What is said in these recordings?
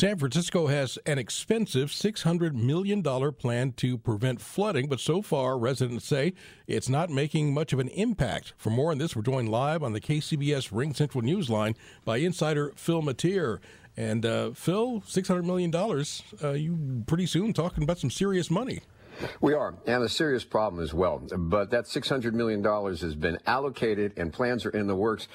San Francisco has an expensive $600 million plan to prevent flooding, but so far, residents say it's not making much of an impact. For more on this, we're joined live on the KCBS RingCentral Newsline by insider Phil Matier. And uh, Phil, $600 million, uh, you pretty soon talking about some serious money. We are, and a serious problem as well. But that $600 million has been allocated and plans are in the works.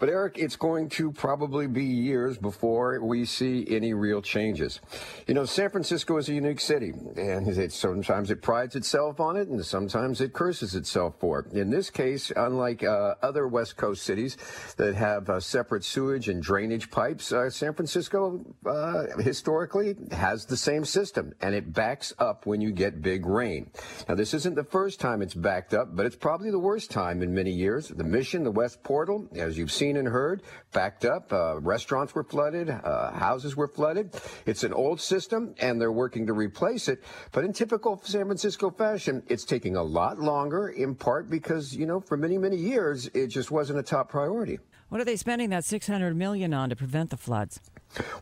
But Eric, it's going to probably be years before we see any real changes. You know, San Francisco is a unique city, and it, sometimes it prides itself on it, and sometimes it curses itself for it. In this case, unlike uh, other West Coast cities that have uh, separate sewage and drainage pipes, uh, San Francisco uh, historically has the same system, and it backs up when you get big rain. Now, this isn't the first time it's backed up, but it's probably the worst time in many years. The Mission, the West Portal, as you've seen and heard, backed up. Uh, restaurants were flooded, uh, houses were flooded. It's an old system, and they're working to replace it. But in typical San Francisco fashion, it's taking a lot longer, in part because, you know, for many, many years, it just wasn't a top priority. What are they spending that 600 million on to prevent the floods?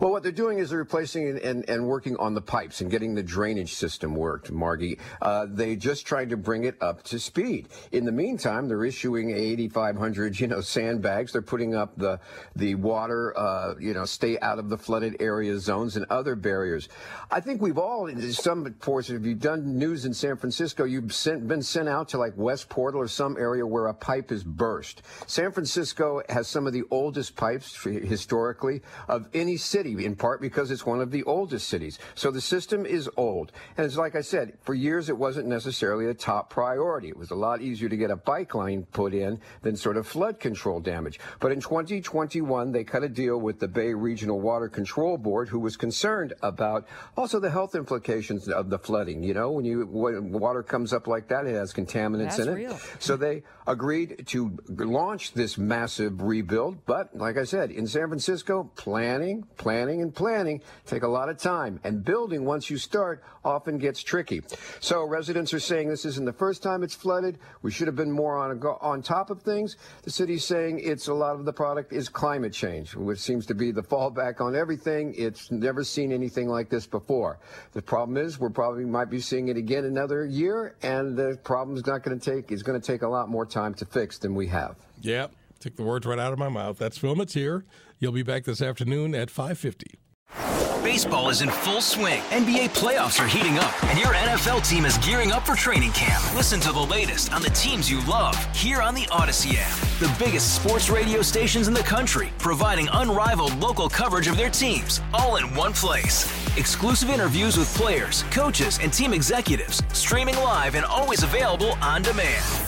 Well, what they're doing is they're replacing and, and, and, working on the pipes and getting the drainage system worked, Margie. Uh, they just tried to bring it up to speed. In the meantime, they're issuing 8,500, you know, sandbags. They're putting up the the water, uh, you know, stay out of the flooded area zones and other barriers. I think we've all, in some portions, if you've done news in San Francisco, you've sent, been sent out to like West Portal or some area where a pipe is burst. San Francisco has some of the oldest pipes historically of any city, in part because it's one of the oldest cities. So the system is old. And it's like I said, for years it wasn't necessarily a top priority. It was a lot easier to get a bike line put in than sort of flood control damage. But in 2021, they cut a deal with the Bay Regional Water Control Board, who was concerned about also the health implications of the flooding. You know, when you when water comes up like that, it has contaminants That's in it. Real. So they agreed to launch this massive rebuild. But like I said, in San Francisco, planning, planning and planning take a lot of time, and building once you start often gets tricky. So residents are saying this isn't the first time it's flooded. We should have been more on on top of things. The city's saying it's a lot of the product is climate change, which seems to be the fallback on everything. It's never seen anything like this before. The problem is we're probably might be seeing it again another year, and the problem's not going to take is going to take a lot more time to fix than we have. Yep. Took the words right out of my mouth. That's Phil Matier. You'll be back this afternoon at 550. Baseball is in full swing. NBA playoffs are heating up, and your NFL team is gearing up for training camp. Listen to the latest on the teams you love here on the Audacy app. The biggest sports radio stations in the country, providing unrivaled local coverage of their teams, all in one place. Exclusive interviews with players, coaches, and team executives, streaming live and always available on demand.